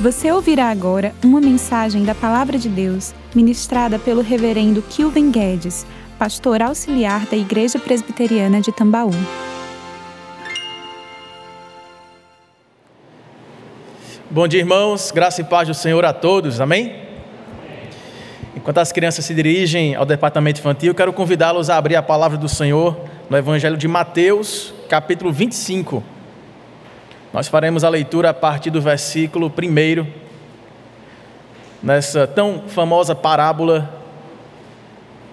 Você ouvirá agora uma mensagem da Palavra de Deus ministrada pelo Reverendo Kilvin Guedes, pastor auxiliar da Igreja Presbiteriana de Tambaú. Bom dia, irmãos. Graça e paz do Senhor a todos. Amém? Enquanto as crianças se dirigem ao departamento infantil, quero convidá-los a abrir a palavra do Senhor no Evangelho de Mateus, capítulo 25. Nós faremos a leitura a partir do versículo 1, nessa tão famosa parábola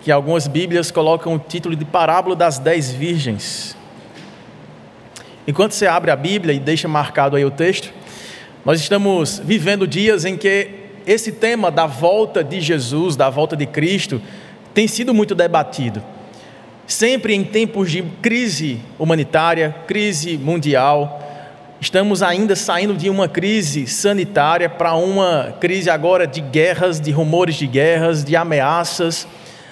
que algumas Bíblias colocam o título de Parábola das Dez Virgens. Enquanto você abre a Bíblia e deixa marcado aí o texto, nós estamos vivendo dias em que esse tema da volta de Jesus, da volta de Cristo, tem sido muito debatido. Sempre em tempos de crise humanitária, crise mundial, Estamos ainda saindo de uma crise sanitária para uma crise agora de guerras, de rumores de guerras, de ameaças.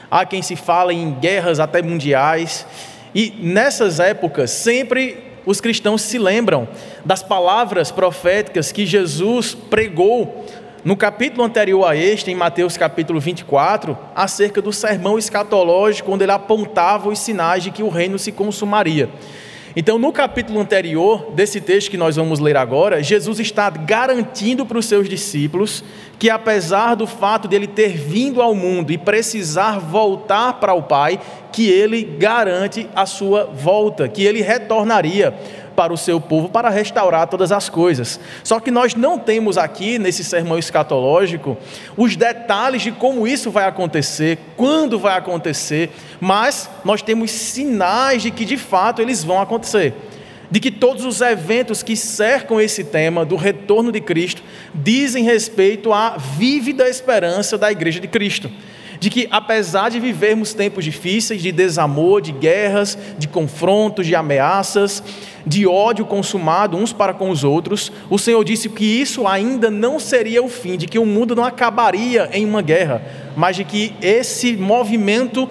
Há quem se fala em guerras até mundiais. E nessas épocas, sempre os cristãos se lembram das palavras proféticas que Jesus pregou no capítulo anterior a este, em Mateus capítulo 24, acerca do sermão escatológico, onde ele apontava os sinais de que o reino se consumaria. Então, no capítulo anterior desse texto que nós vamos ler agora, Jesus está garantindo para os seus discípulos que, apesar do fato de ele ter vindo ao mundo e precisar voltar para o Pai, que ele garante a sua volta, que ele retornaria para o seu povo para restaurar todas as coisas. Só que nós não temos aqui, nesse sermão escatológico, os detalhes de como isso vai acontecer, quando vai acontecer, mas nós temos sinais de que de fato eles vão acontecer de que todos os eventos que cercam esse tema do retorno de Cristo dizem respeito à vívida esperança da Igreja de Cristo de que, apesar de vivermos tempos difíceis, de desamor, de guerras, de confrontos, de ameaças, de ódio consumado uns para com os outros, o Senhor disse que isso ainda não seria o fim, de que o mundo não acabaria em uma guerra, mas de que esse movimento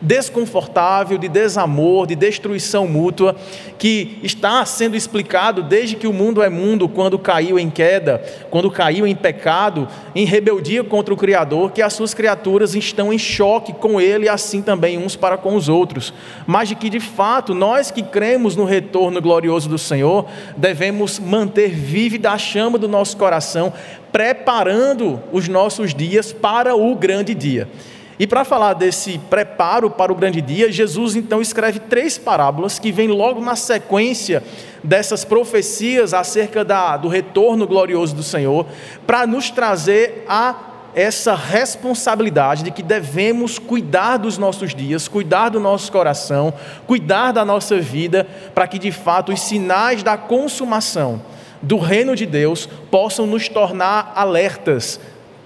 desconfortável, de desamor, de destruição mútua, que está sendo explicado desde que o mundo é mundo, quando caiu em queda, quando caiu em pecado, em rebeldia contra o Criador, que as suas criaturas estão em choque com Ele e assim também uns para com os outros, mas de que de fato nós que cremos no retorno glorioso do Senhor, devemos manter vívida a chama do nosso coração, preparando os nossos dias para o grande dia. E para falar desse preparo para o grande dia, Jesus então escreve três parábolas que vêm logo na sequência dessas profecias acerca da, do retorno glorioso do Senhor, para nos trazer a essa responsabilidade de que devemos cuidar dos nossos dias, cuidar do nosso coração, cuidar da nossa vida, para que de fato os sinais da consumação do reino de Deus possam nos tornar alertas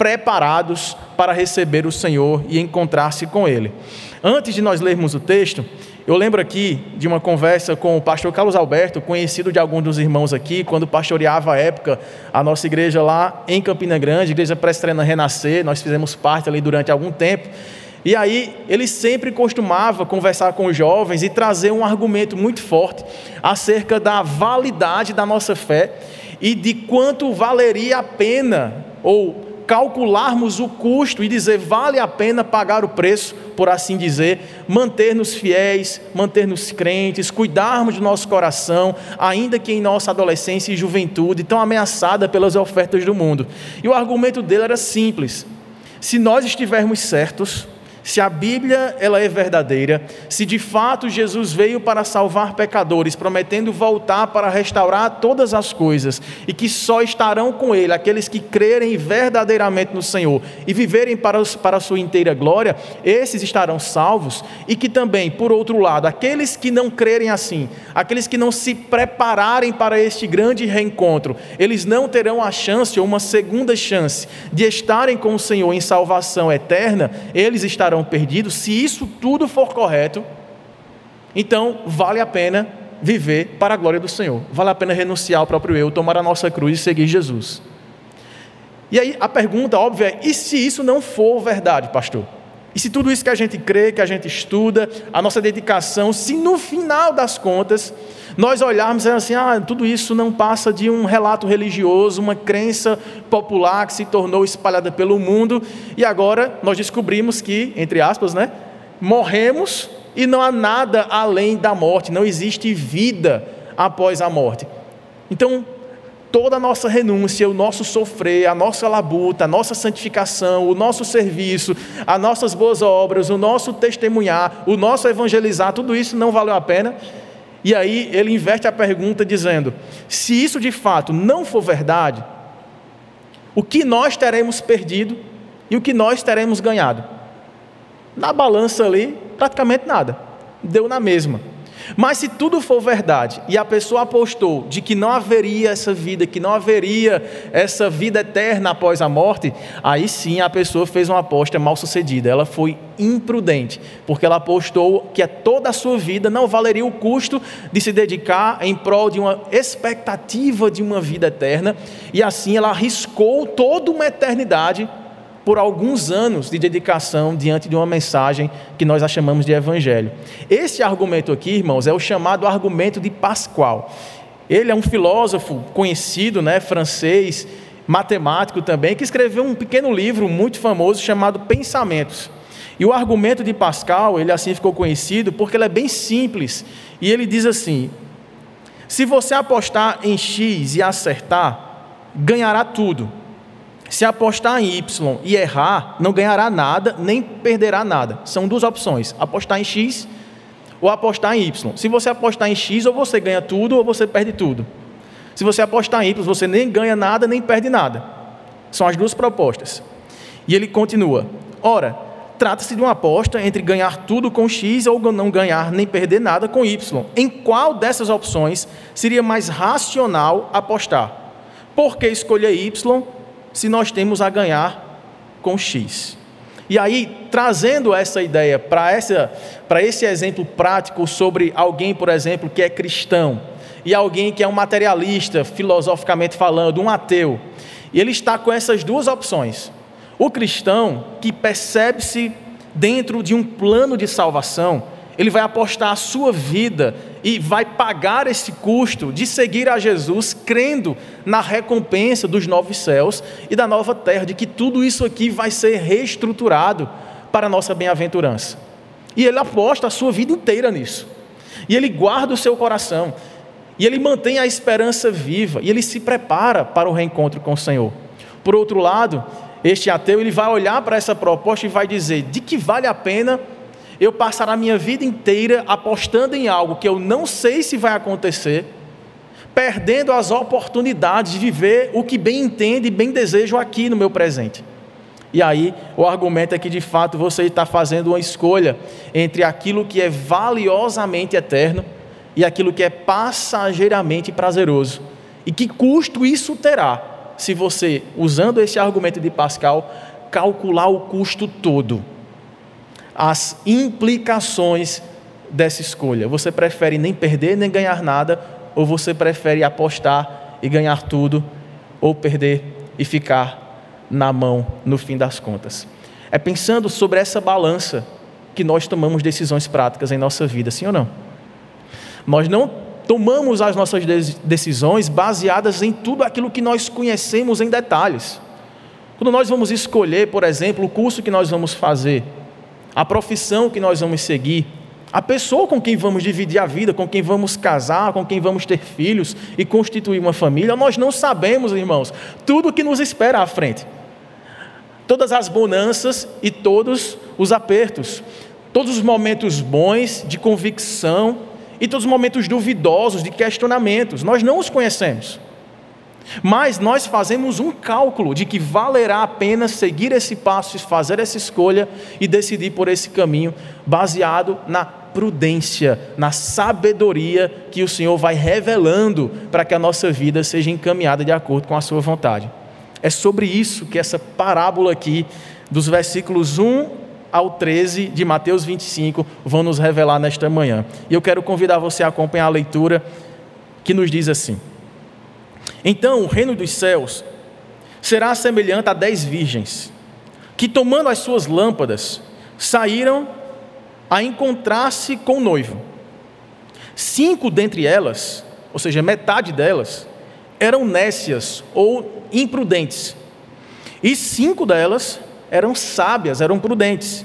preparados para receber o Senhor e encontrar-se com Ele. Antes de nós lermos o texto, eu lembro aqui de uma conversa com o pastor Carlos Alberto, conhecido de alguns dos irmãos aqui, quando pastoreava a época a nossa igreja lá em Campina Grande, igreja Prestrena Renascer, nós fizemos parte ali durante algum tempo. E aí ele sempre costumava conversar com os jovens e trazer um argumento muito forte acerca da validade da nossa fé e de quanto valeria a pena ou calcularmos o custo e dizer vale a pena pagar o preço, por assim dizer, manter-nos fiéis, manter-nos crentes, cuidarmos do nosso coração, ainda que em nossa adolescência e juventude, tão ameaçada pelas ofertas do mundo. E o argumento dele era simples: se nós estivermos certos, se a Bíblia ela é verdadeira, se de fato Jesus veio para salvar pecadores, prometendo voltar para restaurar todas as coisas, e que só estarão com Ele aqueles que crerem verdadeiramente no Senhor e viverem para, os, para a sua inteira glória, esses estarão salvos, e que também, por outro lado, aqueles que não crerem assim, aqueles que não se prepararem para este grande reencontro, eles não terão a chance ou uma segunda chance de estarem com o Senhor em salvação eterna, eles estarão estarão perdidos, se isso tudo for correto, então vale a pena viver para a glória do Senhor. Vale a pena renunciar ao próprio eu, tomar a nossa cruz e seguir Jesus. E aí a pergunta óbvia é: e se isso não for verdade, pastor? E se tudo isso que a gente crê, que a gente estuda, a nossa dedicação, se no final das contas nós olharmos assim, ah, tudo isso não passa de um relato religioso, uma crença popular que se tornou espalhada pelo mundo, e agora nós descobrimos que, entre aspas, né, morremos e não há nada além da morte, não existe vida após a morte. Então, toda a nossa renúncia, o nosso sofrer, a nossa labuta, a nossa santificação, o nosso serviço, as nossas boas obras, o nosso testemunhar, o nosso evangelizar, tudo isso não valeu a pena. E aí ele inverte a pergunta dizendo: se isso de fato não for verdade, o que nós teremos perdido e o que nós teremos ganhado? Na balança ali, praticamente nada, deu na mesma. Mas se tudo for verdade e a pessoa apostou de que não haveria essa vida, que não haveria essa vida eterna após a morte, aí sim a pessoa fez uma aposta mal sucedida. Ela foi imprudente, porque ela apostou que toda a sua vida não valeria o custo de se dedicar em prol de uma expectativa de uma vida eterna, e assim ela arriscou toda uma eternidade por alguns anos de dedicação diante de uma mensagem que nós a chamamos de evangelho. Esse argumento aqui, irmãos, é o chamado argumento de Pascoal. Ele é um filósofo conhecido, né, francês, matemático também, que escreveu um pequeno livro muito famoso chamado Pensamentos. E o argumento de Pascal, ele assim ficou conhecido porque ele é bem simples. E ele diz assim: se você apostar em X e acertar, ganhará tudo. Se apostar em Y e errar, não ganhará nada, nem perderá nada. São duas opções: apostar em X ou apostar em Y. Se você apostar em X, ou você ganha tudo ou você perde tudo. Se você apostar em Y, você nem ganha nada, nem perde nada. São as duas propostas. E ele continua: ora, trata-se de uma aposta entre ganhar tudo com X ou não ganhar nem perder nada com Y. Em qual dessas opções seria mais racional apostar? Por que escolher Y se nós temos a ganhar com X. E aí, trazendo essa ideia para esse exemplo prático sobre alguém, por exemplo, que é cristão, e alguém que é um materialista, filosoficamente falando, um ateu, e ele está com essas duas opções. O cristão, que percebe-se dentro de um plano de salvação, ele vai apostar a sua vida e vai pagar esse custo de seguir a Jesus, crendo na recompensa dos novos céus e da nova terra, de que tudo isso aqui vai ser reestruturado para a nossa bem-aventurança. E ele aposta a sua vida inteira nisso. E ele guarda o seu coração. E ele mantém a esperança viva. E ele se prepara para o reencontro com o Senhor. Por outro lado, este ateu ele vai olhar para essa proposta e vai dizer: de que vale a pena eu passar a minha vida inteira apostando em algo que eu não sei se vai acontecer, perdendo as oportunidades de viver o que bem entende e bem desejo aqui no meu presente. E aí, o argumento é que de fato você está fazendo uma escolha entre aquilo que é valiosamente eterno e aquilo que é passageiramente prazeroso. E que custo isso terá se você, usando esse argumento de Pascal, calcular o custo todo? As implicações dessa escolha. Você prefere nem perder nem ganhar nada, ou você prefere apostar e ganhar tudo, ou perder e ficar na mão no fim das contas? É pensando sobre essa balança que nós tomamos decisões práticas em nossa vida, sim ou não? Nós não tomamos as nossas decisões baseadas em tudo aquilo que nós conhecemos em detalhes. Quando nós vamos escolher, por exemplo, o curso que nós vamos fazer, a profissão que nós vamos seguir, a pessoa com quem vamos dividir a vida, com quem vamos casar, com quem vamos ter filhos e constituir uma família, nós não sabemos, irmãos, tudo o que nos espera à frente. Todas as bonanças e todos os apertos, todos os momentos bons de convicção e todos os momentos duvidosos de questionamentos, nós não os conhecemos. Mas nós fazemos um cálculo de que valerá a pena seguir esse passo, fazer essa escolha e decidir por esse caminho, baseado na prudência, na sabedoria que o Senhor vai revelando para que a nossa vida seja encaminhada de acordo com a Sua vontade. É sobre isso que essa parábola aqui, dos versículos 1 ao 13 de Mateus 25, vão nos revelar nesta manhã. E eu quero convidar você a acompanhar a leitura que nos diz assim. Então o reino dos céus será semelhante a dez virgens, que tomando as suas lâmpadas, saíram a encontrar-se com o noivo. Cinco dentre elas, ou seja, metade delas, eram nécias ou imprudentes. E cinco delas eram sábias, eram prudentes.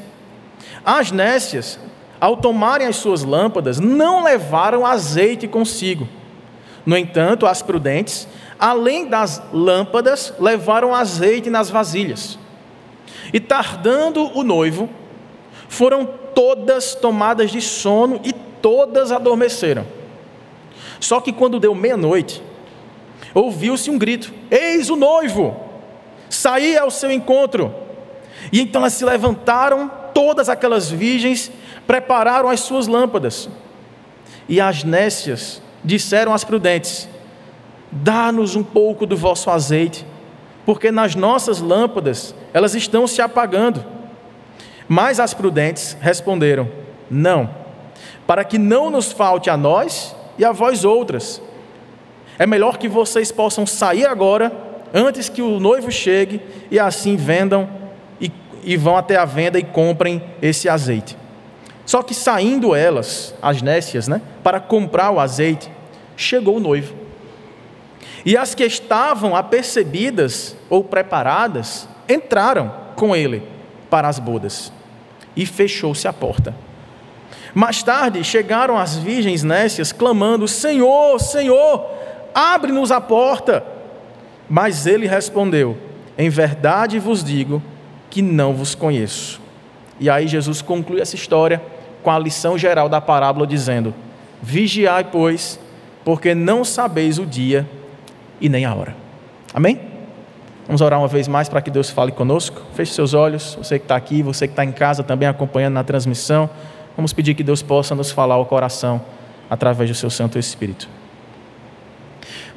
As nécias, ao tomarem as suas lâmpadas, não levaram azeite consigo. No entanto, as prudentes, além das lâmpadas, levaram azeite nas vasilhas. E tardando o noivo, foram todas tomadas de sono e todas adormeceram. Só que quando deu meia-noite, ouviu-se um grito: Eis o noivo! Saí ao seu encontro. E então elas se levantaram, todas aquelas virgens, prepararam as suas lâmpadas. E as nécias disseram às prudentes: Dá-nos um pouco do vosso azeite, porque nas nossas lâmpadas elas estão se apagando. Mas as prudentes responderam: Não, para que não nos falte a nós e a vós outras. É melhor que vocês possam sair agora, antes que o noivo chegue, e assim vendam e, e vão até a venda e comprem esse azeite. Só que saindo elas, as nécias, né, para comprar o azeite, chegou o noivo. E as que estavam apercebidas ou preparadas entraram com ele para as bodas. E fechou-se a porta. Mais tarde chegaram as virgens nécias clamando: Senhor, Senhor, abre-nos a porta. Mas ele respondeu: Em verdade vos digo que não vos conheço. E aí Jesus conclui essa história com a lição geral da parábola, dizendo: Vigiai, pois, porque não sabeis o dia e nem a hora. Amém? Vamos orar uma vez mais para que Deus fale conosco. Feche seus olhos, você que está aqui, você que está em casa também acompanhando na transmissão. Vamos pedir que Deus possa nos falar ao coração através do seu Santo Espírito.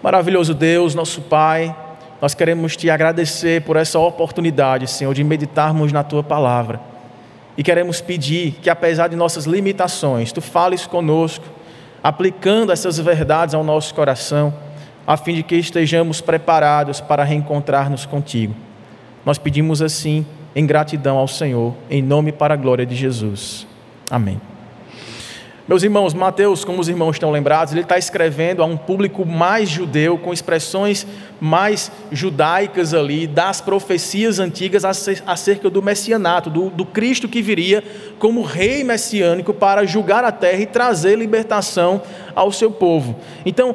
Maravilhoso Deus, nosso Pai, nós queremos te agradecer por essa oportunidade, Senhor, de meditarmos na tua palavra. E queremos pedir que, apesar de nossas limitações, tu fales conosco, aplicando essas verdades ao nosso coração, a fim de que estejamos preparados para reencontrar-nos contigo. Nós pedimos assim, em gratidão ao Senhor, em nome para a glória de Jesus. Amém. Meus irmãos, Mateus, como os irmãos estão lembrados, ele está escrevendo a um público mais judeu, com expressões mais judaicas ali, das profecias antigas acerca do messianato, do, do Cristo que viria como rei messiânico para julgar a terra e trazer libertação ao seu povo. Então,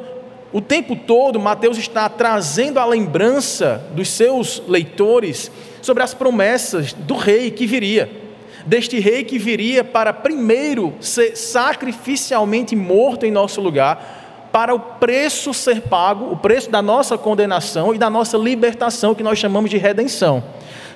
o tempo todo, Mateus está trazendo a lembrança dos seus leitores sobre as promessas do rei que viria deste rei que viria para primeiro ser sacrificialmente morto em nosso lugar, para o preço ser pago, o preço da nossa condenação e da nossa libertação, que nós chamamos de redenção.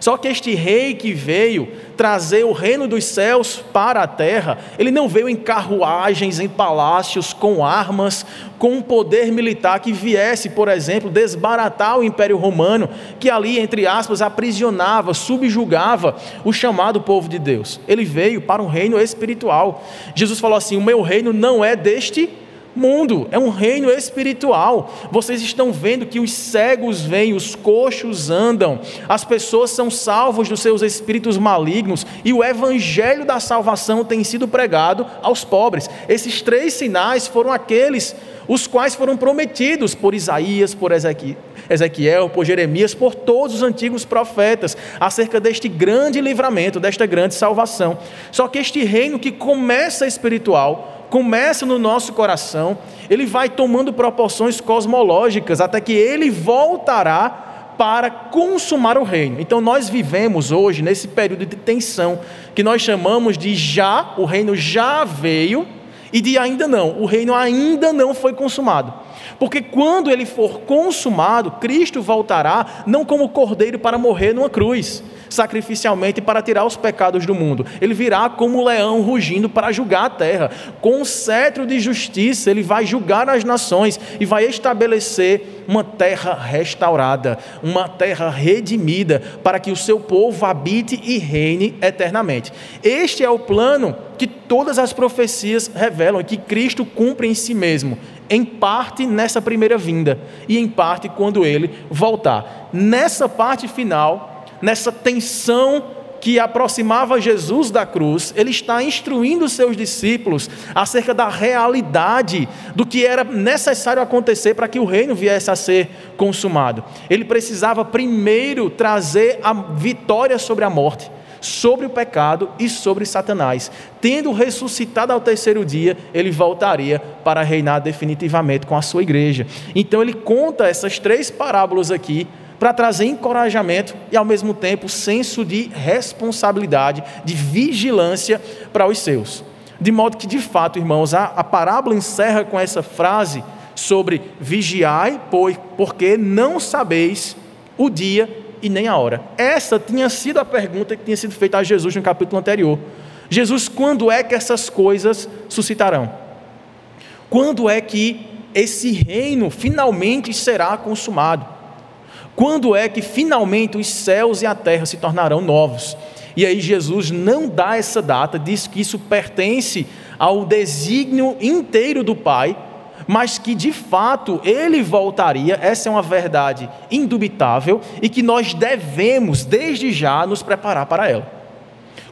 Só que este rei que veio trazer o reino dos céus para a terra, ele não veio em carruagens, em palácios, com armas, com um poder militar que viesse, por exemplo, desbaratar o Império Romano, que ali, entre aspas, aprisionava, subjugava o chamado povo de Deus. Ele veio para um reino espiritual. Jesus falou assim: O meu reino não é deste mundo, é um reino espiritual. Vocês estão vendo que os cegos vêm, os coxos andam, as pessoas são salvos dos seus espíritos malignos e o evangelho da salvação tem sido pregado aos pobres. Esses três sinais foram aqueles os quais foram prometidos por Isaías, por Ezequiel, por Jeremias, por todos os antigos profetas, acerca deste grande livramento, desta grande salvação. Só que este reino que começa espiritual, começa no nosso coração, ele vai tomando proporções cosmológicas até que ele voltará para consumar o reino. Então nós vivemos hoje nesse período de tensão que nós chamamos de já, o reino já veio e de ainda não, o reino ainda não foi consumado. Porque quando ele for consumado, Cristo voltará não como cordeiro para morrer numa cruz, sacrificialmente para tirar os pecados do mundo. Ele virá como leão rugindo para julgar a terra. Com um cetro de justiça, ele vai julgar as nações e vai estabelecer uma terra restaurada, uma terra redimida, para que o seu povo habite e reine eternamente. Este é o plano que todas as profecias revelam que Cristo cumpre em si mesmo, em parte nessa primeira vinda e em parte quando ele voltar. Nessa parte final, nessa tensão que aproximava Jesus da cruz, ele está instruindo seus discípulos acerca da realidade do que era necessário acontecer para que o reino viesse a ser consumado. Ele precisava primeiro trazer a vitória sobre a morte sobre o pecado e sobre Satanás. Tendo ressuscitado ao terceiro dia, ele voltaria para reinar definitivamente com a sua igreja. Então ele conta essas três parábolas aqui para trazer encorajamento e ao mesmo tempo senso de responsabilidade, de vigilância para os seus. De modo que, de fato, irmãos, a, a parábola encerra com essa frase sobre vigiai, pois, porque não sabeis o dia e nem a hora. Essa tinha sido a pergunta que tinha sido feita a Jesus no capítulo anterior. Jesus, quando é que essas coisas suscitarão? Quando é que esse reino finalmente será consumado? Quando é que finalmente os céus e a terra se tornarão novos? E aí Jesus não dá essa data, diz que isso pertence ao desígnio inteiro do Pai, mas que de fato ele voltaria, essa é uma verdade indubitável e que nós devemos desde já nos preparar para ela.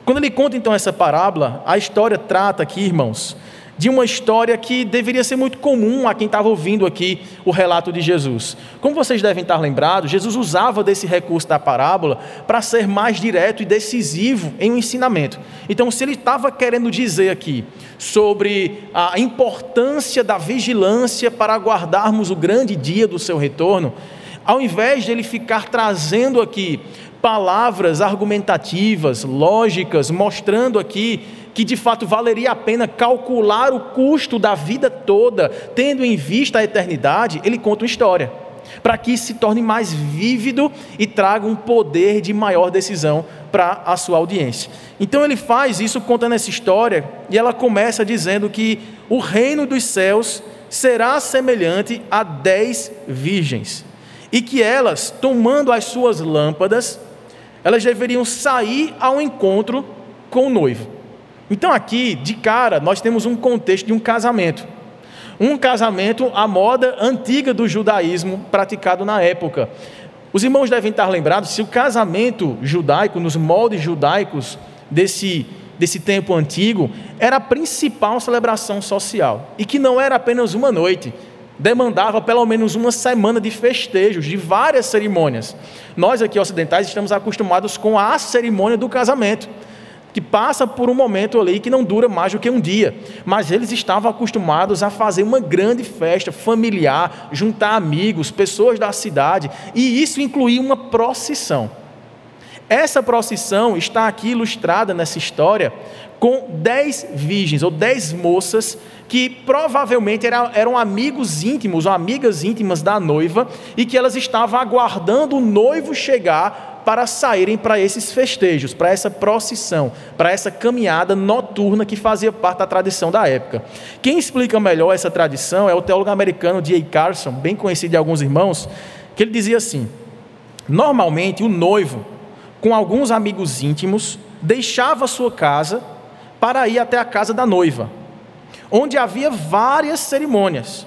Quando ele conta então essa parábola, a história trata aqui, irmãos, de uma história que deveria ser muito comum a quem estava ouvindo aqui o relato de Jesus. Como vocês devem estar lembrados, Jesus usava desse recurso da parábola para ser mais direto e decisivo em um ensinamento. Então, se ele estava querendo dizer aqui sobre a importância da vigilância para aguardarmos o grande dia do seu retorno, ao invés de ele ficar trazendo aqui palavras argumentativas, lógicas, mostrando aqui que de fato valeria a pena calcular o custo da vida toda, tendo em vista a eternidade, ele conta uma história, para que se torne mais vívido e traga um poder de maior decisão para a sua audiência. Então ele faz isso contando essa história, e ela começa dizendo que o reino dos céus será semelhante a dez virgens, e que elas, tomando as suas lâmpadas, elas deveriam sair ao encontro com o noivo. Então, aqui, de cara, nós temos um contexto de um casamento. Um casamento à moda antiga do judaísmo praticado na época. Os irmãos devem estar lembrados se o casamento judaico, nos moldes judaicos desse, desse tempo antigo, era a principal celebração social e que não era apenas uma noite, demandava pelo menos uma semana de festejos, de várias cerimônias. Nós aqui ocidentais estamos acostumados com a cerimônia do casamento que passa por um momento ali que não dura mais do que um dia, mas eles estavam acostumados a fazer uma grande festa familiar, juntar amigos, pessoas da cidade, e isso incluía uma procissão. Essa procissão está aqui ilustrada nessa história com dez virgens ou dez moças que provavelmente eram, eram, amigos íntimos ou amigas íntimas da noiva e que elas estavam aguardando o noivo chegar para saírem para esses festejos, para essa procissão, para essa caminhada noturna que fazia parte da tradição da época. Quem explica melhor essa tradição é o teólogo americano D.A. Carson, bem conhecido de alguns irmãos, que ele dizia assim: normalmente o noivo, com alguns amigos íntimos, deixava sua casa para ir até a casa da noiva, onde havia várias cerimônias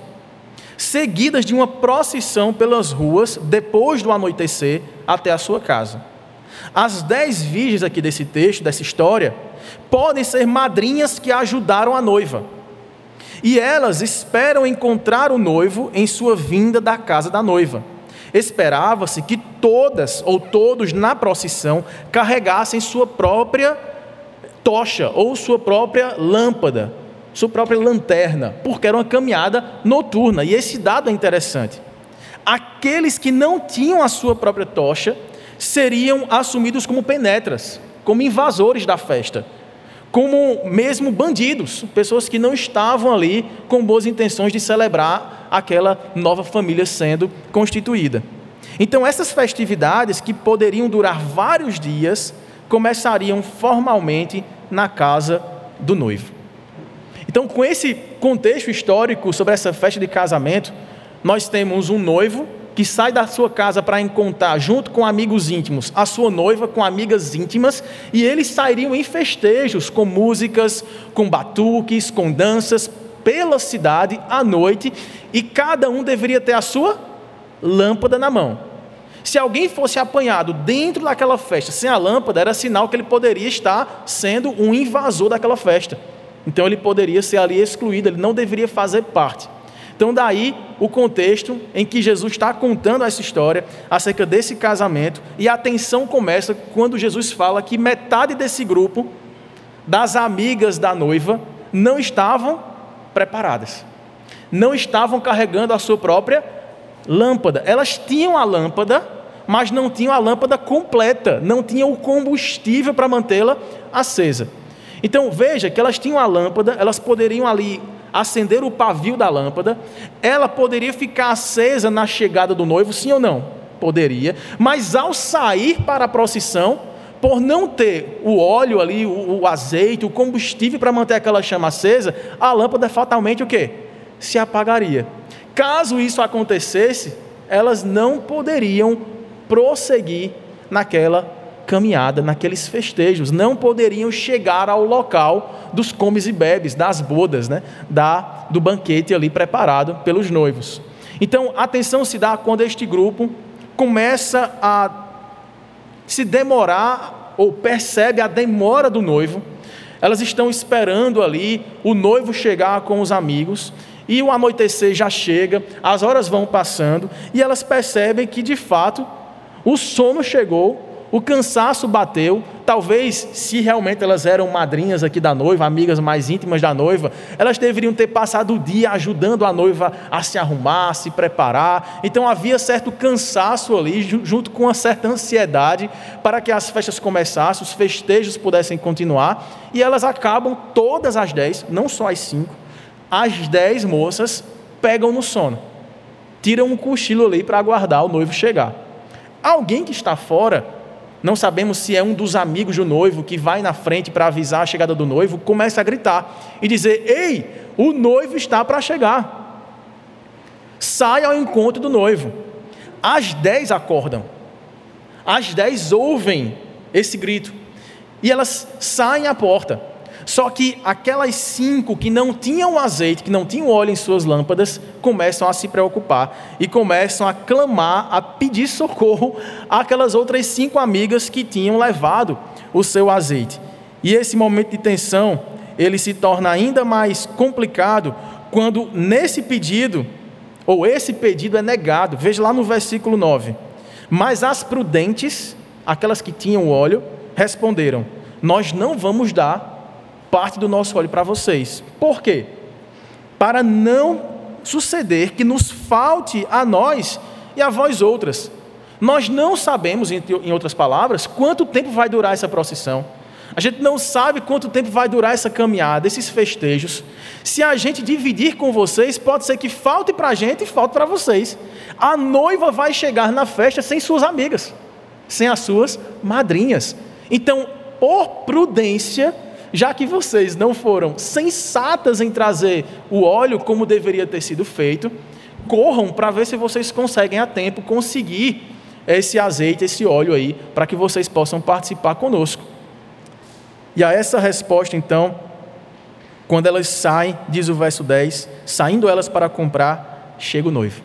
seguidas de uma procissão pelas ruas depois do anoitecer até a sua casa. As dez virgens aqui desse texto, dessa história, podem ser madrinhas que ajudaram a noiva. E elas esperam encontrar o noivo em sua vinda da casa da noiva. Esperava-se que todas ou todos na procissão carregassem sua própria tocha ou sua própria lâmpada, sua própria lanterna, porque era uma caminhada noturna. E esse dado é interessante. Aqueles que não tinham a sua própria tocha seriam assumidos como penetras, como invasores da festa, como mesmo bandidos, pessoas que não estavam ali com boas intenções de celebrar aquela nova família sendo constituída. Então, essas festividades, que poderiam durar vários dias, começariam formalmente na casa do noivo. Então, com esse contexto histórico sobre essa festa de casamento, nós temos um noivo que sai da sua casa para encontrar, junto com amigos íntimos, a sua noiva com amigas íntimas, e eles sairiam em festejos, com músicas, com batuques, com danças, pela cidade à noite, e cada um deveria ter a sua lâmpada na mão. Se alguém fosse apanhado dentro daquela festa sem a lâmpada, era sinal que ele poderia estar sendo um invasor daquela festa. Então ele poderia ser ali excluído, ele não deveria fazer parte. Então, daí o contexto em que Jesus está contando essa história acerca desse casamento, e a tensão começa quando Jesus fala que metade desse grupo, das amigas da noiva, não estavam preparadas, não estavam carregando a sua própria lâmpada. Elas tinham a lâmpada, mas não tinham a lâmpada completa, não tinham o combustível para mantê-la acesa. Então veja que elas tinham a lâmpada, elas poderiam ali acender o pavio da lâmpada, ela poderia ficar acesa na chegada do noivo, sim ou não? Poderia, mas ao sair para a procissão, por não ter o óleo ali, o, o azeite, o combustível para manter aquela chama acesa, a lâmpada fatalmente o quê? Se apagaria. Caso isso acontecesse, elas não poderiam prosseguir naquela caminhada, naqueles festejos, não poderiam chegar ao local dos comes e bebes, das bodas, né? da, do banquete ali preparado pelos noivos. Então, atenção se dá quando este grupo começa a se demorar ou percebe a demora do noivo. Elas estão esperando ali o noivo chegar com os amigos e o anoitecer já chega, as horas vão passando e elas percebem que de fato o sono chegou o cansaço bateu, talvez se realmente elas eram madrinhas aqui da noiva, amigas mais íntimas da noiva, elas deveriam ter passado o dia ajudando a noiva a se arrumar, a se preparar. Então havia certo cansaço ali, junto com uma certa ansiedade, para que as festas começassem, os festejos pudessem continuar, e elas acabam todas as dez, não só as cinco, as dez moças pegam no sono, tiram um cochilo ali para aguardar o noivo chegar. Alguém que está fora não sabemos se é um dos amigos do noivo que vai na frente para avisar a chegada do noivo, começa a gritar e dizer: Ei, o noivo está para chegar. Sai ao encontro do noivo. As dez acordam, as dez ouvem esse grito e elas saem à porta. Só que aquelas cinco que não tinham azeite, que não tinham óleo em suas lâmpadas, começam a se preocupar e começam a clamar, a pedir socorro àquelas outras cinco amigas que tinham levado o seu azeite. E esse momento de tensão, ele se torna ainda mais complicado quando nesse pedido, ou esse pedido é negado. Veja lá no versículo 9. Mas as prudentes, aquelas que tinham óleo, responderam: Nós não vamos dar parte do nosso óleo para vocês. Por quê? Para não suceder que nos falte a nós e a vós outras. Nós não sabemos, em outras palavras, quanto tempo vai durar essa procissão. A gente não sabe quanto tempo vai durar essa caminhada, esses festejos. Se a gente dividir com vocês, pode ser que falte para a gente e falte para vocês. A noiva vai chegar na festa sem suas amigas, sem as suas madrinhas. Então, por prudência, já que vocês não foram sensatas em trazer o óleo como deveria ter sido feito, corram para ver se vocês conseguem a tempo conseguir esse azeite, esse óleo aí, para que vocês possam participar conosco. E a essa resposta, então, quando elas saem, diz o verso 10, saindo elas para comprar, chega o noivo.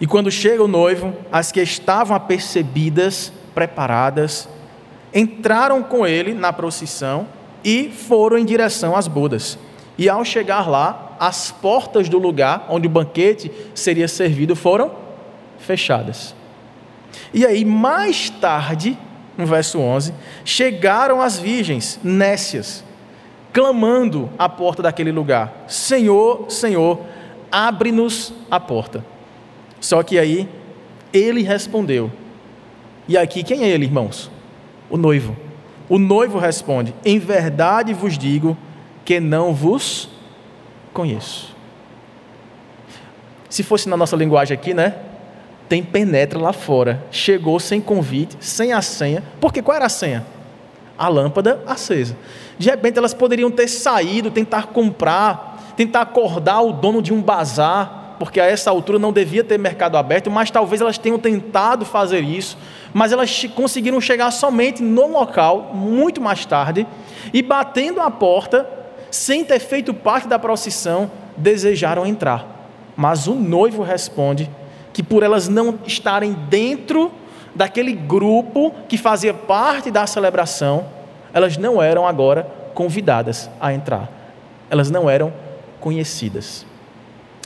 E quando chega o noivo, as que estavam apercebidas, preparadas, entraram com ele na procissão e foram em direção às bodas. E ao chegar lá, as portas do lugar onde o banquete seria servido foram fechadas. E aí, mais tarde, no verso 11, chegaram as virgens nécias, clamando à porta daquele lugar: Senhor, Senhor, abre-nos a porta. Só que aí, ele respondeu. E aqui, quem é ele, irmãos? O noivo. O noivo responde: Em verdade vos digo que não vos conheço. Se fosse na nossa linguagem aqui, né? Tem penetra lá fora. Chegou sem convite, sem a senha. Porque qual era a senha? A lâmpada acesa. De repente elas poderiam ter saído, tentar comprar, tentar acordar o dono de um bazar, porque a essa altura não devia ter mercado aberto, mas talvez elas tenham tentado fazer isso mas elas conseguiram chegar somente no local, muito mais tarde, e batendo a porta, sem ter feito parte da procissão, desejaram entrar. Mas o noivo responde que por elas não estarem dentro daquele grupo que fazia parte da celebração, elas não eram agora convidadas a entrar. Elas não eram conhecidas.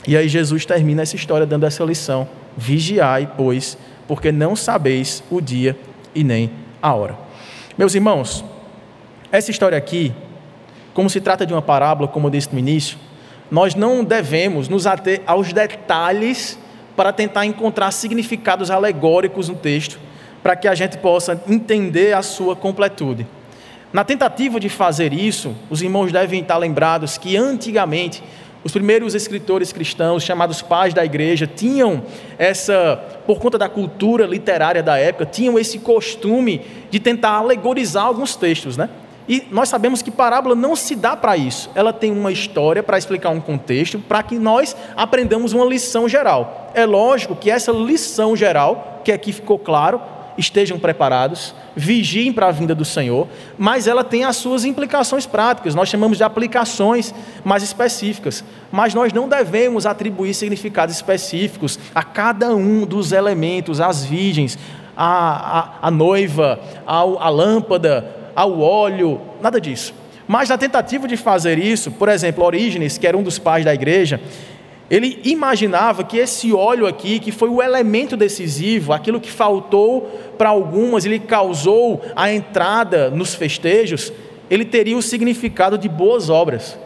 E aí Jesus termina essa história dando essa lição: vigiai, pois, porque não sabeis o dia e nem a hora. Meus irmãos, essa história aqui, como se trata de uma parábola, como eu disse no início, nós não devemos nos ater aos detalhes para tentar encontrar significados alegóricos no texto, para que a gente possa entender a sua completude. Na tentativa de fazer isso, os irmãos devem estar lembrados que antigamente os primeiros escritores cristãos, chamados pais da igreja, tinham essa, por conta da cultura literária da época, tinham esse costume de tentar alegorizar alguns textos, né? E nós sabemos que parábola não se dá para isso. Ela tem uma história para explicar um contexto, para que nós aprendamos uma lição geral. É lógico que essa lição geral, que aqui ficou claro, estejam preparados, vigiem para a vinda do Senhor, mas ela tem as suas implicações práticas, nós chamamos de aplicações mais específicas, mas nós não devemos atribuir significados específicos a cada um dos elementos, às virgens, a, a, a noiva, a lâmpada, ao óleo, nada disso. Mas na tentativa de fazer isso, por exemplo, Orígenes, que era um dos pais da igreja, ele imaginava que esse óleo aqui, que foi o elemento decisivo, aquilo que faltou para algumas, ele causou a entrada nos festejos, ele teria o significado de boas obras.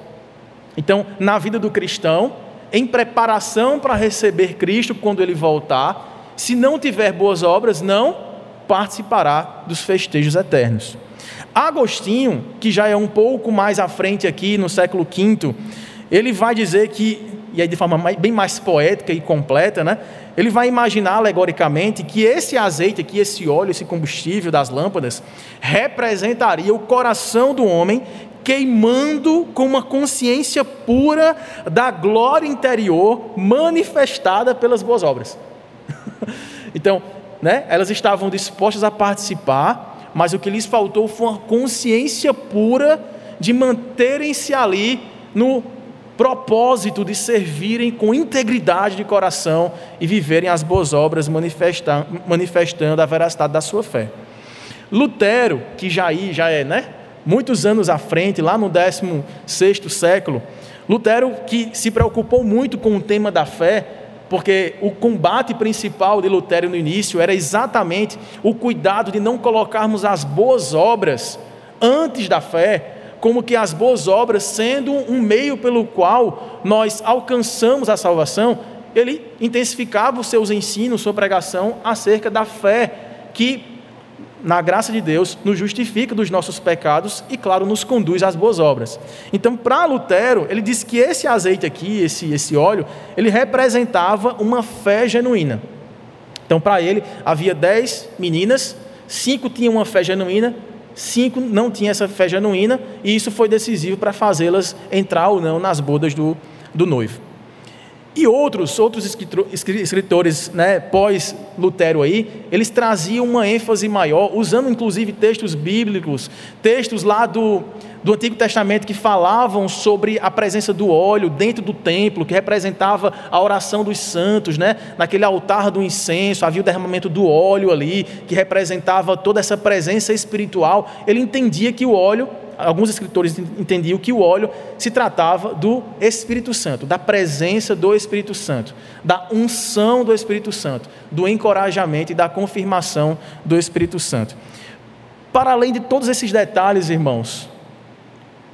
Então, na vida do cristão, em preparação para receber Cristo quando ele voltar, se não tiver boas obras, não participará dos festejos eternos. Agostinho, que já é um pouco mais à frente aqui no século V, ele vai dizer que, e aí de forma bem mais poética e completa, né? Ele vai imaginar alegoricamente que esse azeite aqui, esse óleo, esse combustível das lâmpadas, representaria o coração do homem queimando com uma consciência pura da glória interior manifestada pelas boas obras. então, né, elas estavam dispostas a participar mas o que lhes faltou foi uma consciência pura de manterem-se ali no propósito de servirem com integridade de coração e viverem as boas obras manifestando, a veracidade da sua fé. Lutero, que já, já é né, muitos anos à frente, lá no 16 século, Lutero que se preocupou muito com o tema da fé, porque o combate principal de Lutero no início era exatamente o cuidado de não colocarmos as boas obras antes da fé, como que as boas obras sendo um meio pelo qual nós alcançamos a salvação, ele intensificava os seus ensinos, sua pregação acerca da fé que na graça de Deus, nos justifica dos nossos pecados e, claro, nos conduz às boas obras. Então, para Lutero, ele disse que esse azeite aqui, esse, esse óleo, ele representava uma fé genuína. Então, para ele, havia dez meninas, cinco tinham uma fé genuína, cinco não tinham essa fé genuína, e isso foi decisivo para fazê-las entrar ou não nas bodas do, do noivo. E outros, outros escritores né, pós-Lutero aí, eles traziam uma ênfase maior, usando inclusive textos bíblicos, textos lá do, do Antigo Testamento que falavam sobre a presença do óleo dentro do templo, que representava a oração dos santos, né? naquele altar do incenso, havia o derramamento do óleo ali, que representava toda essa presença espiritual. Ele entendia que o óleo alguns escritores entendiam que o óleo se tratava do Espírito Santo, da presença do Espírito Santo, da unção do Espírito Santo, do encorajamento e da confirmação do Espírito Santo. Para além de todos esses detalhes, irmãos,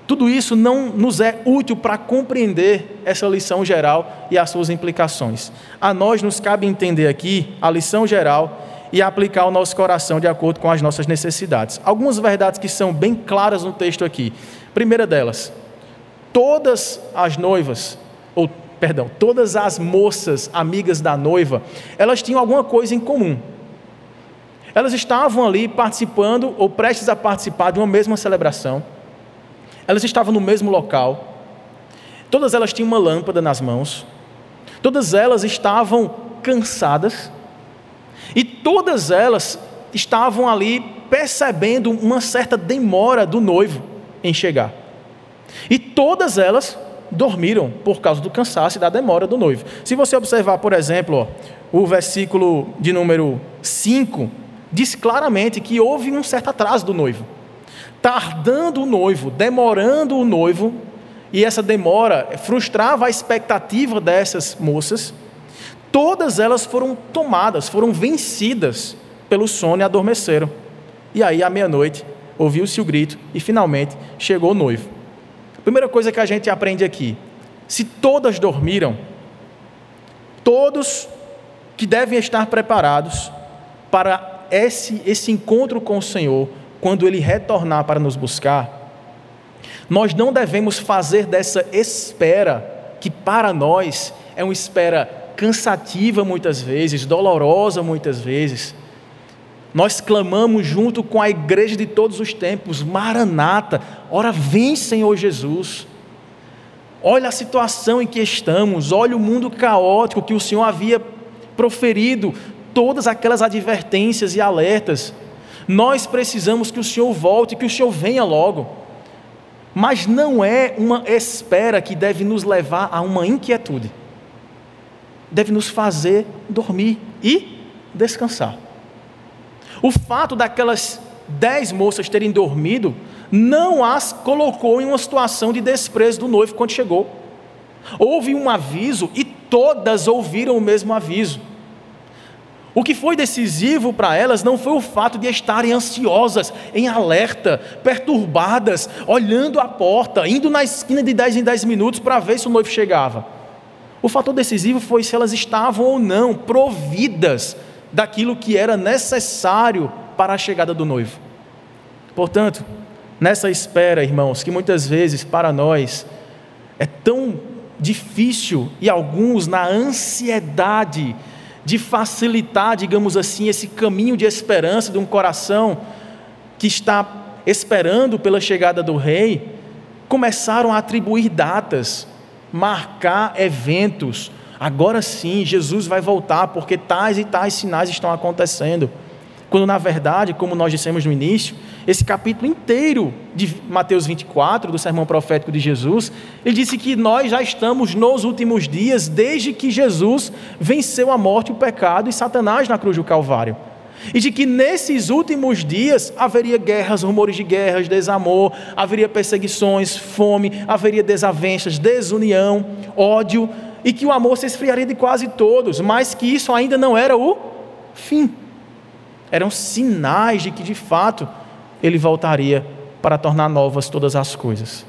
tudo isso não nos é útil para compreender essa lição geral e as suas implicações. A nós nos cabe entender aqui a lição geral e aplicar o nosso coração de acordo com as nossas necessidades. Algumas verdades que são bem claras no texto aqui. Primeira delas, todas as noivas, ou perdão, todas as moças amigas da noiva, elas tinham alguma coisa em comum. Elas estavam ali participando ou prestes a participar de uma mesma celebração. Elas estavam no mesmo local. Todas elas tinham uma lâmpada nas mãos. Todas elas estavam cansadas. E todas elas estavam ali percebendo uma certa demora do noivo em chegar. E todas elas dormiram por causa do cansaço e da demora do noivo. Se você observar, por exemplo, o versículo de número 5, diz claramente que houve um certo atraso do noivo. Tardando o noivo, demorando o noivo, e essa demora frustrava a expectativa dessas moças, todas elas foram tomadas, foram vencidas pelo sono e adormeceram. E aí, à meia-noite, ouviu-se o grito e finalmente chegou o noivo. Primeira coisa que a gente aprende aqui: se todas dormiram, todos que devem estar preparados para esse, esse encontro com o Senhor, quando Ele retornar para nos buscar, nós não devemos fazer dessa espera, que para nós é uma espera cansativa muitas vezes, dolorosa muitas vezes, nós clamamos junto com a igreja de todos os tempos: Maranata, ora vem, Senhor Jesus. Olha a situação em que estamos, olha o mundo caótico que o Senhor havia proferido, todas aquelas advertências e alertas. Nós precisamos que o Senhor volte, que o Senhor venha logo. Mas não é uma espera que deve nos levar a uma inquietude. Deve nos fazer dormir e descansar. O fato daquelas dez moças terem dormido não as colocou em uma situação de desprezo do noivo quando chegou. Houve um aviso e todas ouviram o mesmo aviso. O que foi decisivo para elas não foi o fato de estarem ansiosas, em alerta, perturbadas, olhando a porta, indo na esquina de 10 em 10 minutos para ver se o noivo chegava. O fator decisivo foi se elas estavam ou não providas daquilo que era necessário para a chegada do noivo. Portanto, nessa espera, irmãos, que muitas vezes para nós é tão difícil e alguns na ansiedade de facilitar, digamos assim, esse caminho de esperança de um coração que está esperando pela chegada do rei, começaram a atribuir datas, marcar eventos, Agora sim, Jesus vai voltar porque tais e tais sinais estão acontecendo. Quando na verdade, como nós dissemos no início, esse capítulo inteiro de Mateus 24, do sermão profético de Jesus, ele disse que nós já estamos nos últimos dias desde que Jesus venceu a morte, o pecado e Satanás na cruz do Calvário. E de que nesses últimos dias haveria guerras, rumores de guerras, desamor, haveria perseguições, fome, haveria desavenças, desunião, ódio, e que o amor se esfriaria de quase todos, mas que isso ainda não era o fim. Eram sinais de que de fato ele voltaria para tornar novas todas as coisas.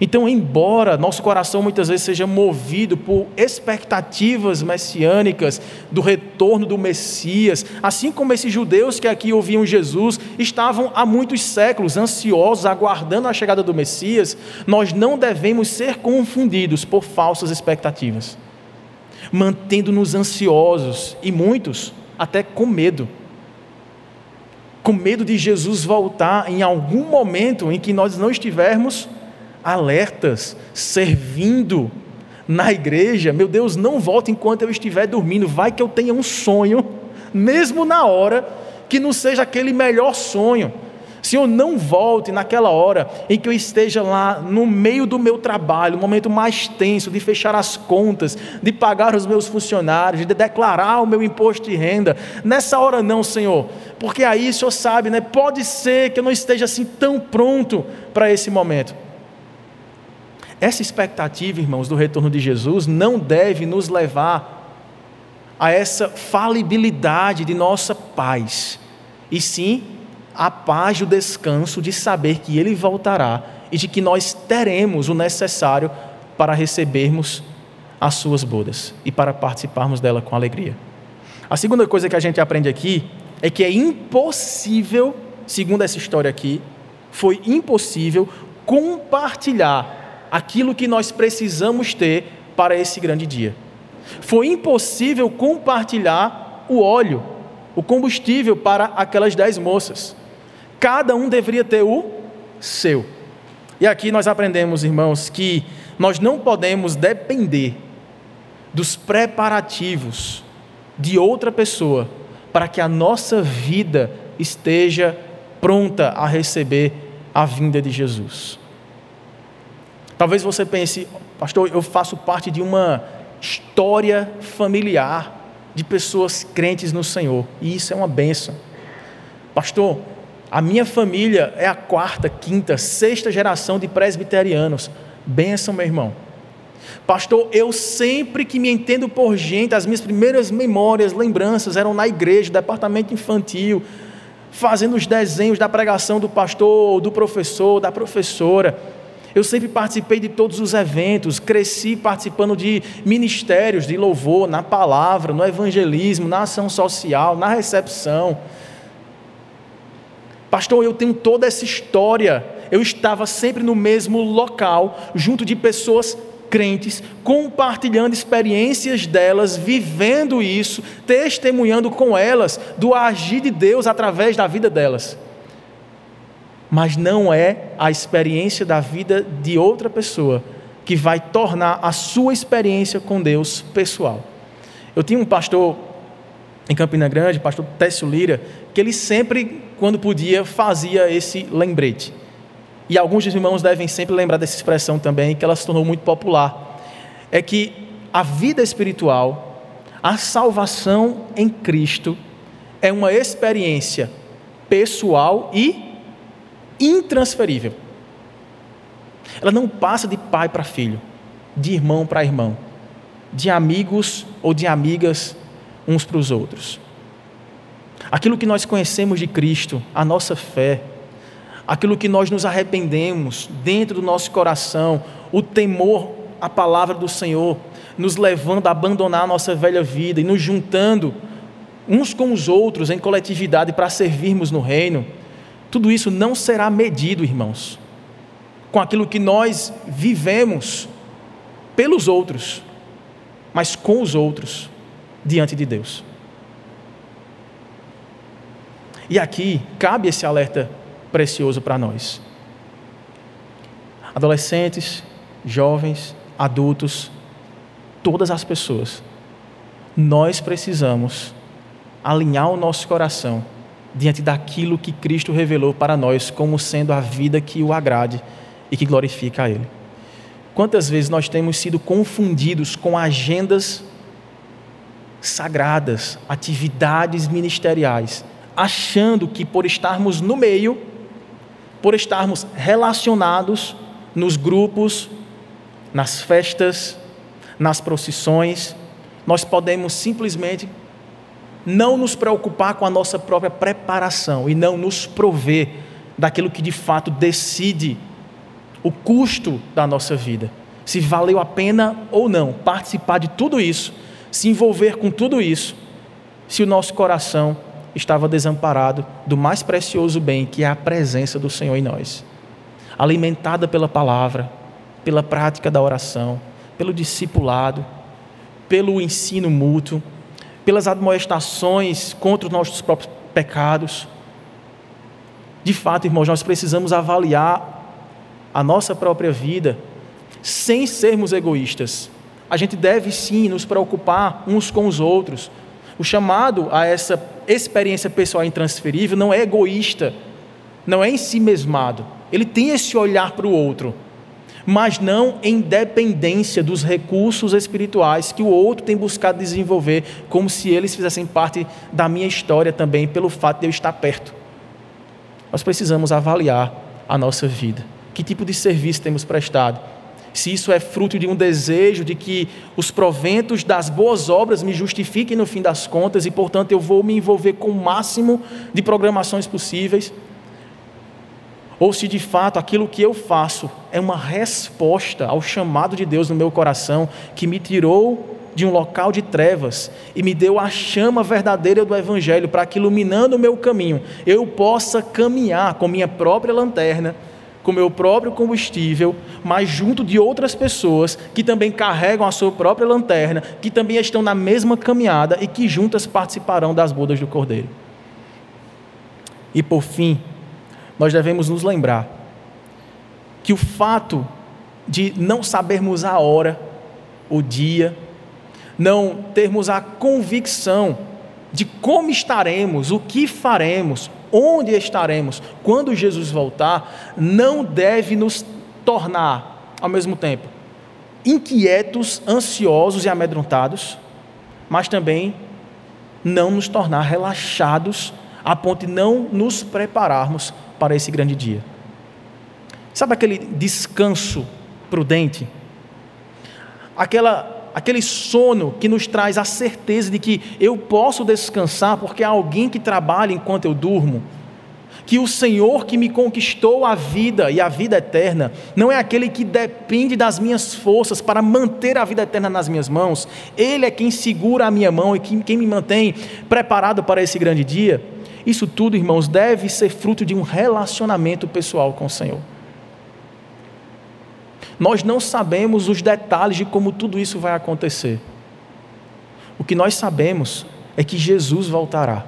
Então, embora nosso coração muitas vezes seja movido por expectativas messiânicas do retorno do Messias, assim como esses judeus que aqui ouviam Jesus estavam há muitos séculos ansiosos, aguardando a chegada do Messias, nós não devemos ser confundidos por falsas expectativas, mantendo-nos ansiosos e muitos até com medo com medo de Jesus voltar em algum momento em que nós não estivermos alertas, servindo na igreja. Meu Deus, não volte enquanto eu estiver dormindo. Vai que eu tenha um sonho, mesmo na hora, que não seja aquele melhor sonho. Senhor, não volte naquela hora em que eu esteja lá no meio do meu trabalho, no momento mais tenso de fechar as contas, de pagar os meus funcionários, de declarar o meu imposto de renda. Nessa hora não, Senhor, porque aí o Senhor sabe, né? Pode ser que eu não esteja assim tão pronto para esse momento. Essa expectativa, irmãos, do retorno de Jesus não deve nos levar a essa falibilidade de nossa paz, e sim a paz e o descanso de saber que Ele voltará e de que nós teremos o necessário para recebermos as Suas bodas e para participarmos dela com alegria. A segunda coisa que a gente aprende aqui é que é impossível, segundo essa história aqui, foi impossível compartilhar aquilo que nós precisamos ter para esse grande dia. Foi impossível compartilhar o óleo, o combustível para aquelas dez moças. Cada um deveria ter o seu. E aqui nós aprendemos, irmãos, que nós não podemos depender dos preparativos de outra pessoa para que a nossa vida esteja pronta a receber a vinda de Jesus. Talvez você pense, pastor, eu faço parte de uma história familiar de pessoas crentes no Senhor, e isso é uma benção. Pastor, a minha família é a quarta, quinta, sexta geração de presbiterianos. Benção, meu irmão. Pastor, eu sempre que me entendo por gente, as minhas primeiras memórias, lembranças eram na igreja, departamento infantil, fazendo os desenhos da pregação do pastor, do professor, da professora. Eu sempre participei de todos os eventos, cresci participando de ministérios de louvor, na palavra, no evangelismo, na ação social, na recepção. Pastor, eu tenho toda essa história. Eu estava sempre no mesmo local, junto de pessoas crentes, compartilhando experiências delas, vivendo isso, testemunhando com elas do agir de Deus através da vida delas. Mas não é a experiência da vida de outra pessoa que vai tornar a sua experiência com Deus pessoal. Eu tinha um pastor em Campina Grande, pastor Técio Lira, que ele sempre, quando podia, fazia esse lembrete. E alguns dos irmãos devem sempre lembrar dessa expressão também, que ela se tornou muito popular. É que a vida espiritual, a salvação em Cristo, é uma experiência pessoal e intransferível. Ela não passa de pai para filho, de irmão para irmão, de amigos ou de amigas uns para os outros. Aquilo que nós conhecemos de Cristo, a nossa fé, aquilo que nós nos arrependemos dentro do nosso coração, o temor à palavra do Senhor, nos levando a abandonar a nossa velha vida e nos juntando uns com os outros em coletividade para servirmos no reino, tudo isso não será medido, irmãos, com aquilo que nós vivemos pelos outros, mas com os outros diante de Deus. E aqui cabe esse alerta precioso para nós. Adolescentes, jovens, adultos, todas as pessoas, nós precisamos alinhar o nosso coração diante daquilo que Cristo revelou para nós como sendo a vida que o agrade e que glorifica a Ele. Quantas vezes nós temos sido confundidos com agendas sagradas, atividades ministeriais, achando que por estarmos no meio, por estarmos relacionados nos grupos, nas festas, nas procissões, nós podemos simplesmente não nos preocupar com a nossa própria preparação e não nos prover daquilo que de fato decide o custo da nossa vida. Se valeu a pena ou não participar de tudo isso, se envolver com tudo isso, se o nosso coração estava desamparado do mais precioso bem, que é a presença do Senhor em nós. Alimentada pela palavra, pela prática da oração, pelo discipulado, pelo ensino mútuo, pelas admoestações contra os nossos próprios pecados. De fato, irmãos, nós precisamos avaliar a nossa própria vida sem sermos egoístas. A gente deve sim nos preocupar uns com os outros, o chamado a essa experiência pessoal intransferível não é egoísta, não é em si mesmado. Ele tem esse olhar para o outro, mas não em dependência dos recursos espirituais que o outro tem buscado desenvolver, como se eles fizessem parte da minha história também, pelo fato de eu estar perto. Nós precisamos avaliar a nossa vida. Que tipo de serviço temos prestado? Se isso é fruto de um desejo de que os proventos das boas obras me justifiquem no fim das contas e, portanto, eu vou me envolver com o máximo de programações possíveis, ou se de fato aquilo que eu faço é uma resposta ao chamado de Deus no meu coração que me tirou de um local de trevas e me deu a chama verdadeira do Evangelho para que, iluminando o meu caminho, eu possa caminhar com minha própria lanterna com meu próprio combustível, mas junto de outras pessoas que também carregam a sua própria lanterna, que também estão na mesma caminhada e que juntas participarão das bodas do Cordeiro. E por fim, nós devemos nos lembrar que o fato de não sabermos a hora, o dia, não termos a convicção de como estaremos, o que faremos, onde estaremos quando Jesus voltar, não deve nos tornar ao mesmo tempo, inquietos, ansiosos e amedrontados, mas também não nos tornar relaxados a ponto de não nos prepararmos para esse grande dia. Sabe aquele descanso prudente? Aquela aquele sono que nos traz a certeza de que eu posso descansar porque há alguém que trabalha enquanto eu durmo. Que o Senhor que me conquistou a vida e a vida eterna não é aquele que depende das minhas forças para manter a vida eterna nas minhas mãos, Ele é quem segura a minha mão e quem me mantém preparado para esse grande dia. Isso tudo, irmãos, deve ser fruto de um relacionamento pessoal com o Senhor. Nós não sabemos os detalhes de como tudo isso vai acontecer. O que nós sabemos é que Jesus voltará.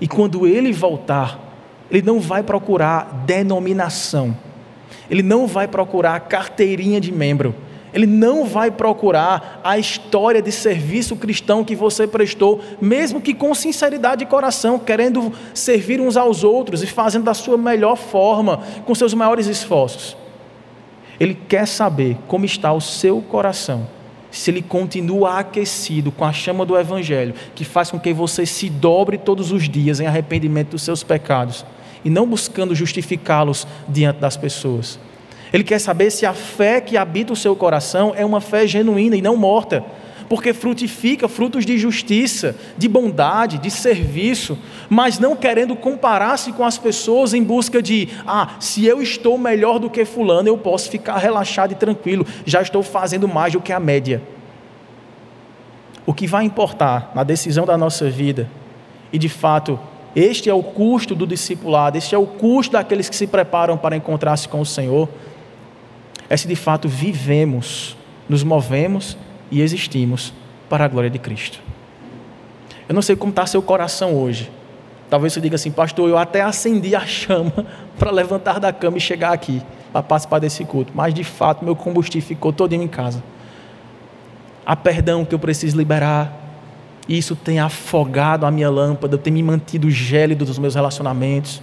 E quando ele voltar, ele não vai procurar denominação. Ele não vai procurar carteirinha de membro. Ele não vai procurar a história de serviço cristão que você prestou, mesmo que com sinceridade de coração, querendo servir uns aos outros e fazendo da sua melhor forma, com seus maiores esforços. Ele quer saber como está o seu coração, se ele continua aquecido com a chama do Evangelho, que faz com que você se dobre todos os dias em arrependimento dos seus pecados e não buscando justificá-los diante das pessoas. Ele quer saber se a fé que habita o seu coração é uma fé genuína e não morta porque frutifica frutos de justiça, de bondade, de serviço, mas não querendo comparar-se com as pessoas em busca de, ah, se eu estou melhor do que Fulano, eu posso ficar relaxado e tranquilo, já estou fazendo mais do que a média. O que vai importar na decisão da nossa vida, e de fato, este é o custo do discipulado, este é o custo daqueles que se preparam para encontrar-se com o Senhor, é se de fato vivemos, nos movemos e existimos para a glória de Cristo. Eu não sei como está seu coração hoje. Talvez você diga assim, pastor, eu até acendi a chama para levantar da cama e chegar aqui para participar desse culto, mas de fato meu combustível ficou todinho em casa. Há perdão que eu preciso liberar. Isso tem afogado a minha lâmpada, tem me mantido gélido dos meus relacionamentos.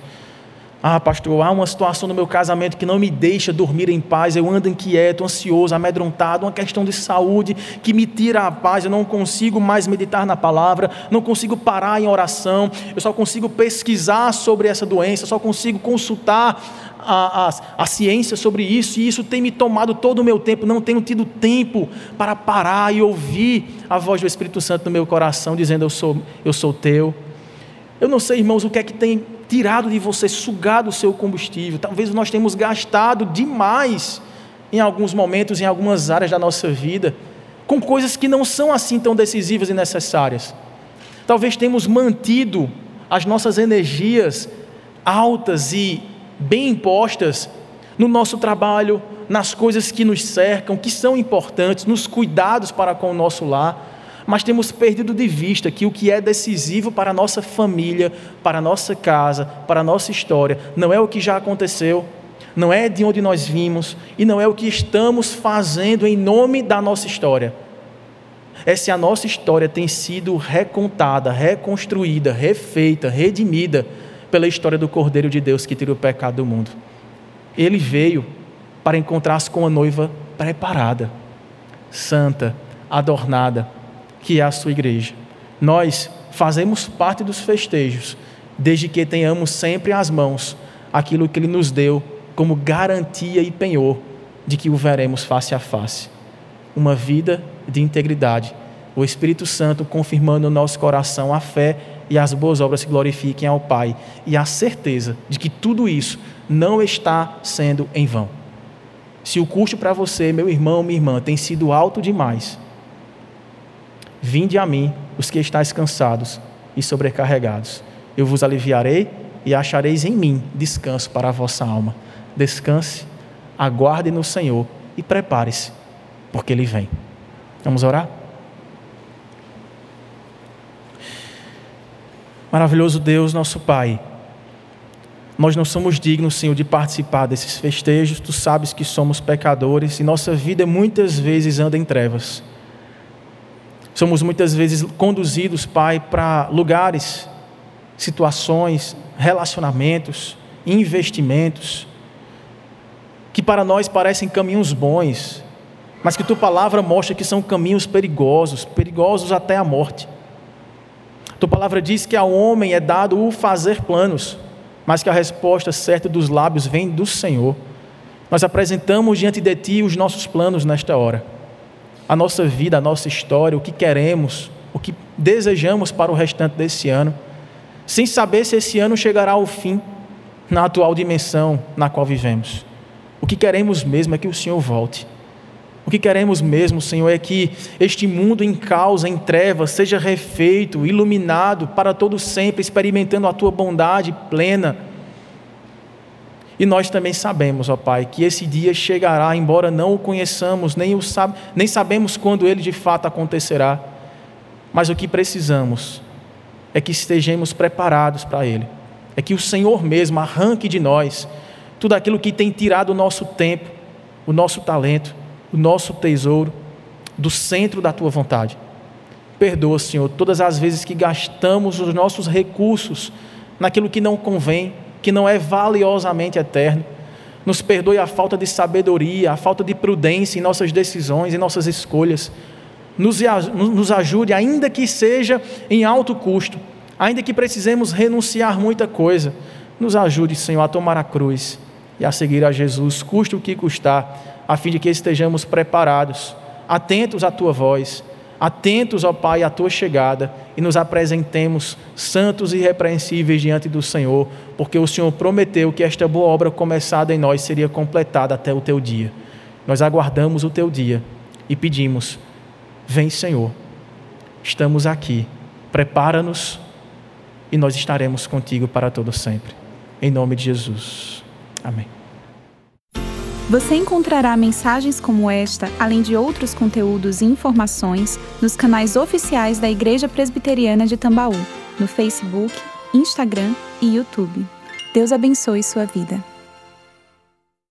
Ah, pastor, há uma situação no meu casamento que não me deixa dormir em paz, eu ando inquieto, ansioso, amedrontado, uma questão de saúde que me tira a paz, eu não consigo mais meditar na palavra, não consigo parar em oração, eu só consigo pesquisar sobre essa doença, só consigo consultar a, a, a ciência sobre isso, e isso tem me tomado todo o meu tempo, não tenho tido tempo para parar e ouvir a voz do Espírito Santo no meu coração, dizendo: Eu sou, eu sou teu. Eu não sei, irmãos, o que é que tem tirado de você, sugado o seu combustível. Talvez nós tenhamos gastado demais em alguns momentos, em algumas áreas da nossa vida, com coisas que não são assim tão decisivas e necessárias. Talvez tenhamos mantido as nossas energias altas e bem impostas no nosso trabalho, nas coisas que nos cercam, que são importantes, nos cuidados para com o nosso lar mas temos perdido de vista que o que é decisivo para a nossa família, para a nossa casa, para a nossa história, não é o que já aconteceu, não é de onde nós vimos e não é o que estamos fazendo em nome da nossa história. É se a nossa história tem sido recontada, reconstruída, refeita, redimida pela história do Cordeiro de Deus que tirou o pecado do mundo. Ele veio para encontrar-se com a noiva preparada, santa, adornada, que é a sua igreja. Nós fazemos parte dos festejos, desde que tenhamos sempre às mãos aquilo que Ele nos deu como garantia e penhor de que o veremos face a face. Uma vida de integridade. O Espírito Santo confirmando no nosso coração a fé e as boas obras que glorifiquem ao Pai e a certeza de que tudo isso não está sendo em vão. Se o custo para você, meu irmão, minha irmã, tem sido alto demais, Vinde a mim, os que estáis cansados e sobrecarregados. Eu vos aliviarei e achareis em mim descanso para a vossa alma. Descanse, aguarde no Senhor e prepare-se, porque Ele vem. Vamos orar? Maravilhoso Deus, nosso Pai. Nós não somos dignos, Senhor, de participar desses festejos. Tu sabes que somos pecadores e nossa vida muitas vezes anda em trevas. Somos muitas vezes conduzidos, Pai, para lugares, situações, relacionamentos, investimentos, que para nós parecem caminhos bons, mas que tua palavra mostra que são caminhos perigosos, perigosos até a morte. Tua palavra diz que ao homem é dado o fazer planos, mas que a resposta certa dos lábios vem do Senhor. Nós apresentamos diante de Ti os nossos planos nesta hora, a nossa vida, a nossa história, o que queremos, o que desejamos para o restante desse ano, sem saber se esse ano chegará ao fim na atual dimensão na qual vivemos. O que queremos mesmo é que o Senhor volte. O que queremos mesmo, Senhor, é que este mundo em causa, em trevas, seja refeito, iluminado para todo sempre, experimentando a tua bondade plena. E nós também sabemos, ó Pai, que esse dia chegará, embora não o conheçamos, nem, o sab nem sabemos quando ele de fato acontecerá. Mas o que precisamos é que estejamos preparados para ele. É que o Senhor mesmo arranque de nós tudo aquilo que tem tirado o nosso tempo, o nosso talento, o nosso tesouro do centro da tua vontade. Perdoa, Senhor, todas as vezes que gastamos os nossos recursos naquilo que não convém, que não é valiosamente eterno. Nos perdoe a falta de sabedoria, a falta de prudência em nossas decisões, em nossas escolhas. Nos, nos ajude, ainda que seja em alto custo, ainda que precisemos renunciar muita coisa. Nos ajude, Senhor, a tomar a cruz e a seguir a Jesus, custe o que custar, a fim de que estejamos preparados, atentos à tua voz, atentos, ó Pai, à tua chegada e nos apresentemos santos e irrepreensíveis diante do Senhor, porque o Senhor prometeu que esta boa obra começada em nós seria completada até o teu dia. Nós aguardamos o teu dia e pedimos: Vem, Senhor, estamos aqui, prepara-nos e nós estaremos contigo para todo sempre. Em nome de Jesus. Amém. Você encontrará mensagens como esta, além de outros conteúdos e informações, nos canais oficiais da Igreja Presbiteriana de Tambaú, no Facebook, Instagram e YouTube. Deus abençoe sua vida.